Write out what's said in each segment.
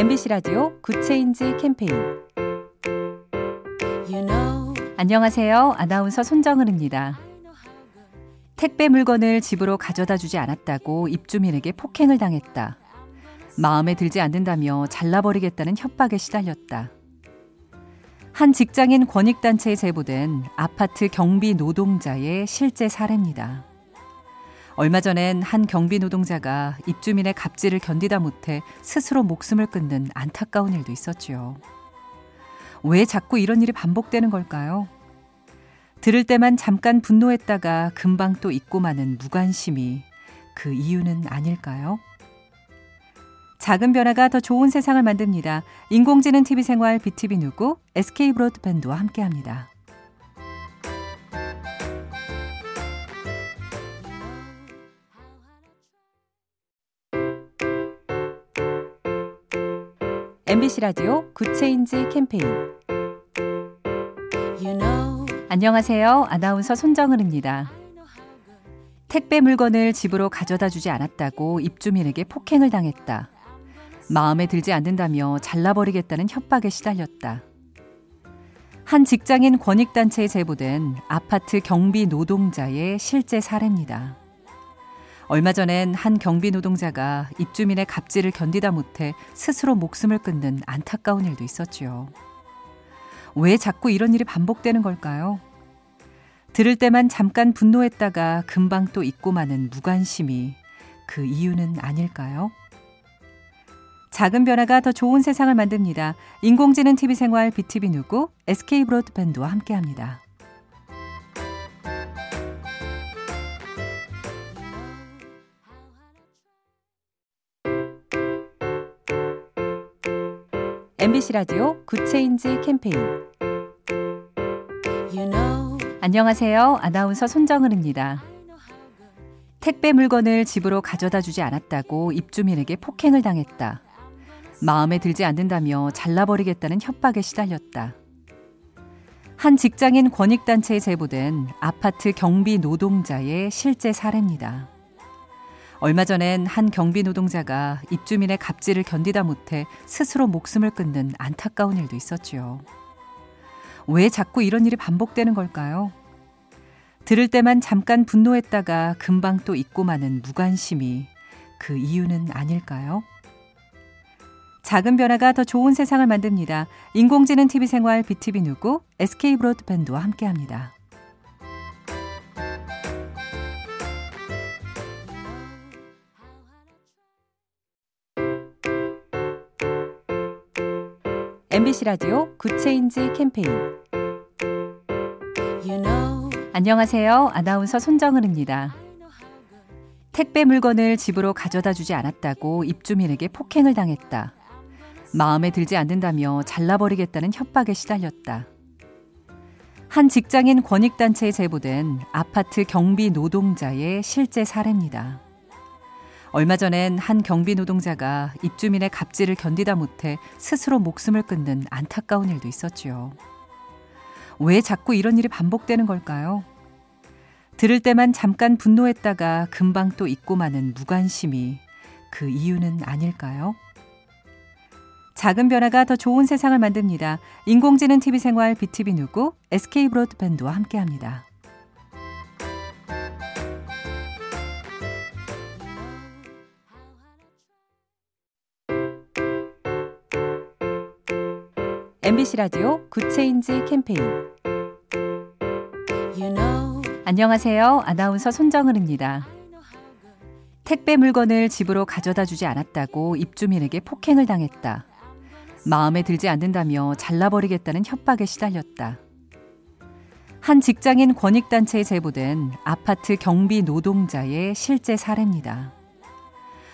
MBC 라디오 Good Change 캠페인 you know. 안녕하세요. 아나운서 손정은입니다. 택배 물건을 집으로 가져다 주지 않았다고 입주민에게 폭행을 당했다. 마음에 들지 않는다며 잘라버리겠다는 협박에 시달렸다. 한 직장인 권익단체에 제보된 아파트 경비 노동자의 실제 사례입니다. 얼마 전엔 한 경비 노동자가 입주민의 갑질을 견디다 못해 스스로 목숨을 끊는 안타까운 일도 있었지요. 왜 자꾸 이런 일이 반복되는 걸까요? 들을 때만 잠깐 분노했다가 금방 또 잊고 마는 무관심이 그 이유는 아닐까요? 작은 변화가 더 좋은 세상을 만듭니다. 인공지능 TV 생활 BTV 누구 SK 브로드밴드와 함께합니다. MBC 라디오 Good Change 캠페인 you know. 안녕하세요. 아나운서 손정은입니다. 택배 물건을 집으로 가져다 주지 않았다고 입주민에게 폭행을 당했다. 마음에 들지 않는다며 잘라버리겠다는 협박에 시달렸다. 한 직장인 권익단체에 제보된 아파트 경비 노동자의 실제 사례입니다. 얼마 전엔 한 경비 노동자가 입주민의 갑질을 견디다 못해 스스로 목숨을 끊는 안타까운 일도 있었지요. 왜 자꾸 이런 일이 반복되는 걸까요? 들을 때만 잠깐 분노했다가 금방 또 잊고 마는 무관심이 그 이유는 아닐까요? 작은 변화가 더 좋은 세상을 만듭니다. 인공지능 TV 생활 BTV 누구 SK 브로드밴드와 함께합니다. MBC 라디오 Good Change 캠페인 you know. 안녕하세요. 아나운서 손정은입니다. 택배 물건을 집으로 가져다 주지 않았다고 입주민에게 폭행을 당했다. 마음에 들지 않는다며 잘라버리겠다는 협박에 시달렸다. 한 직장인 권익단체에 제보된 아파트 경비 노동자의 실제 사례입니다. 얼마 전엔 한 경비 노동자가 입주민의 갑질을 견디다 못해 스스로 목숨을 끊는 안타까운 일도 있었지요. 왜 자꾸 이런 일이 반복되는 걸까요? 들을 때만 잠깐 분노했다가 금방 또 잊고 마는 무관심이 그 이유는 아닐까요? 작은 변화가 더 좋은 세상을 만듭니다. 인공지능 TV 생활 BTV 누구 SK 브로드밴드와 함께합니다. MBC 라디오 Good Change 캠페인 you know. 안녕하세요. 아나운서 손정은입니다. 택배 물건을 집으로 가져다 주지 않았다고 입주민에게 폭행을 당했다. 마음에 들지 않는다며 잘라버리겠다는 협박에 시달렸다. 한 직장인 권익단체에 제보된 아파트 경비 노동자의 실제 사례입니다. 얼마 전엔 한 경비 노동자가 입주민의 갑질을 견디다 못해 스스로 목숨을 끊는 안타까운 일도 있었지요. 왜 자꾸 이런 일이 반복되는 걸까요? 들을 때만 잠깐 분노했다가 금방 또 잊고 마는 무관심이 그 이유는 아닐까요? 작은 변화가 더 좋은 세상을 만듭니다. 인공지능 TV 생활 BTV 누구 SK 브로드밴드와 함께합니다. MBC 라디오 Good Change 캠페인 you know. 안녕하세요. 아나운서 손정은입니다. 택배 물건을 집으로 가져다 주지 않았다고 입주민에게 폭행을 당했다. 마음에 들지 않는다며 잘라버리겠다는 협박에 시달렸다. 한 직장인 권익단체에 제보된 아파트 경비 노동자의 실제 사례입니다.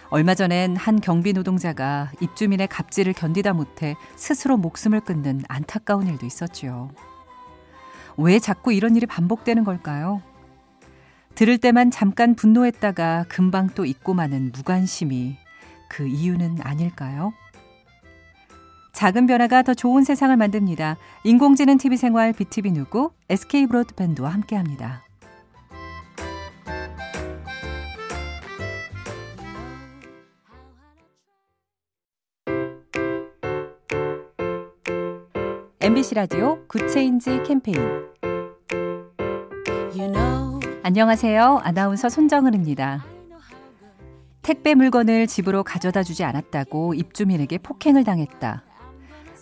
얼마 전엔 한 경비 노동자가 입주민의 갑질을 견디다 못해 스스로 목숨을 끊는 안타까운 일도 있었지요. 왜 자꾸 이런 일이 반복되는 걸까요? 들을 때만 잠깐 분노했다가 금방 또 잊고 마는 무관심이 그 이유는 아닐까요? 작은 변화가 더 좋은 세상을 만듭니다. 인공지능 TV 생활 BTV 누구 SK 브로드밴드와 함께합니다. MBC 라디오 Good Change 캠페인 you know. 안녕하세요. 아나운서 손정은입니다. 택배 물건을 집으로 가져다 주지 않았다고 입주민에게 폭행을 당했다.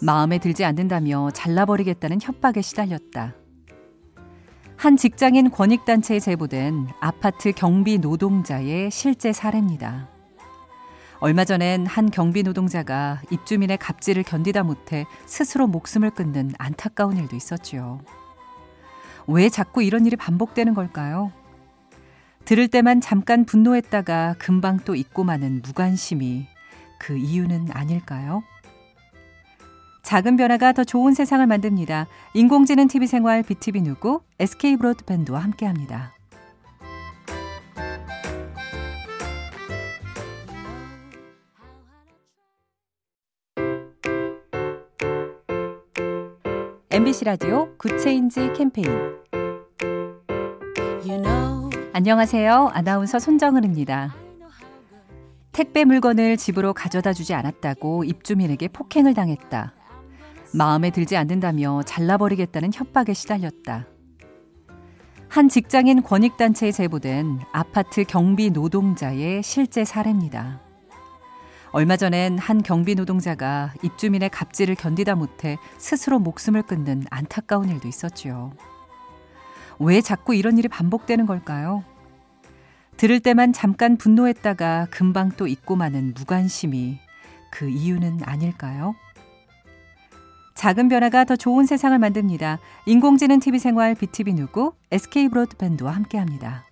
마음에 들지 않는다며 잘라버리겠다는 협박에 시달렸다. 한 직장인 권익단체에 제보된 아파트 경비 노동자의 실제 사례입니다. 얼마 전엔 한 경비 노동자가 입주민의 갑질을 견디다 못해 스스로 목숨을 끊는 안타까운 일도 있었지요. 왜 자꾸 이런 일이 반복되는 걸까요? 들을 때만 잠깐 분노했다가 금방 또 잊고 마는 무관심이 그 이유는 아닐까요? 작은 변화가 더 좋은 세상을 만듭니다. 인공지능 TV 생활 BTV 누구 SK 브로드밴드와 함께합니다. MBC 라디오 Good Change 캠페인 you know. 안녕하세요. 아나운서 손정은입니다. 택배 물건을 집으로 가져다 주지 않았다고 입주민에게 폭행을 당했다. 마음에 들지 않는다며 잘라버리겠다는 협박에 시달렸다. 한 직장인 권익단체에 제보된 아파트 경비 노동자의 실제 사례입니다. 얼마 전엔 한 경비 노동자가 입주민의 갑질을 견디다 못해 스스로 목숨을 끊는 안타까운 일도 있었지요. 왜 자꾸 이런 일이 반복되는 걸까요? 들을 때만 잠깐 분노했다가 금방 또 잊고 마는 무관심이 그 이유는 아닐까요? 작은 변화가 더 좋은 세상을 만듭니다. 인공지능 TV 생활 BTV 누구 SK 브로드밴드와 함께합니다.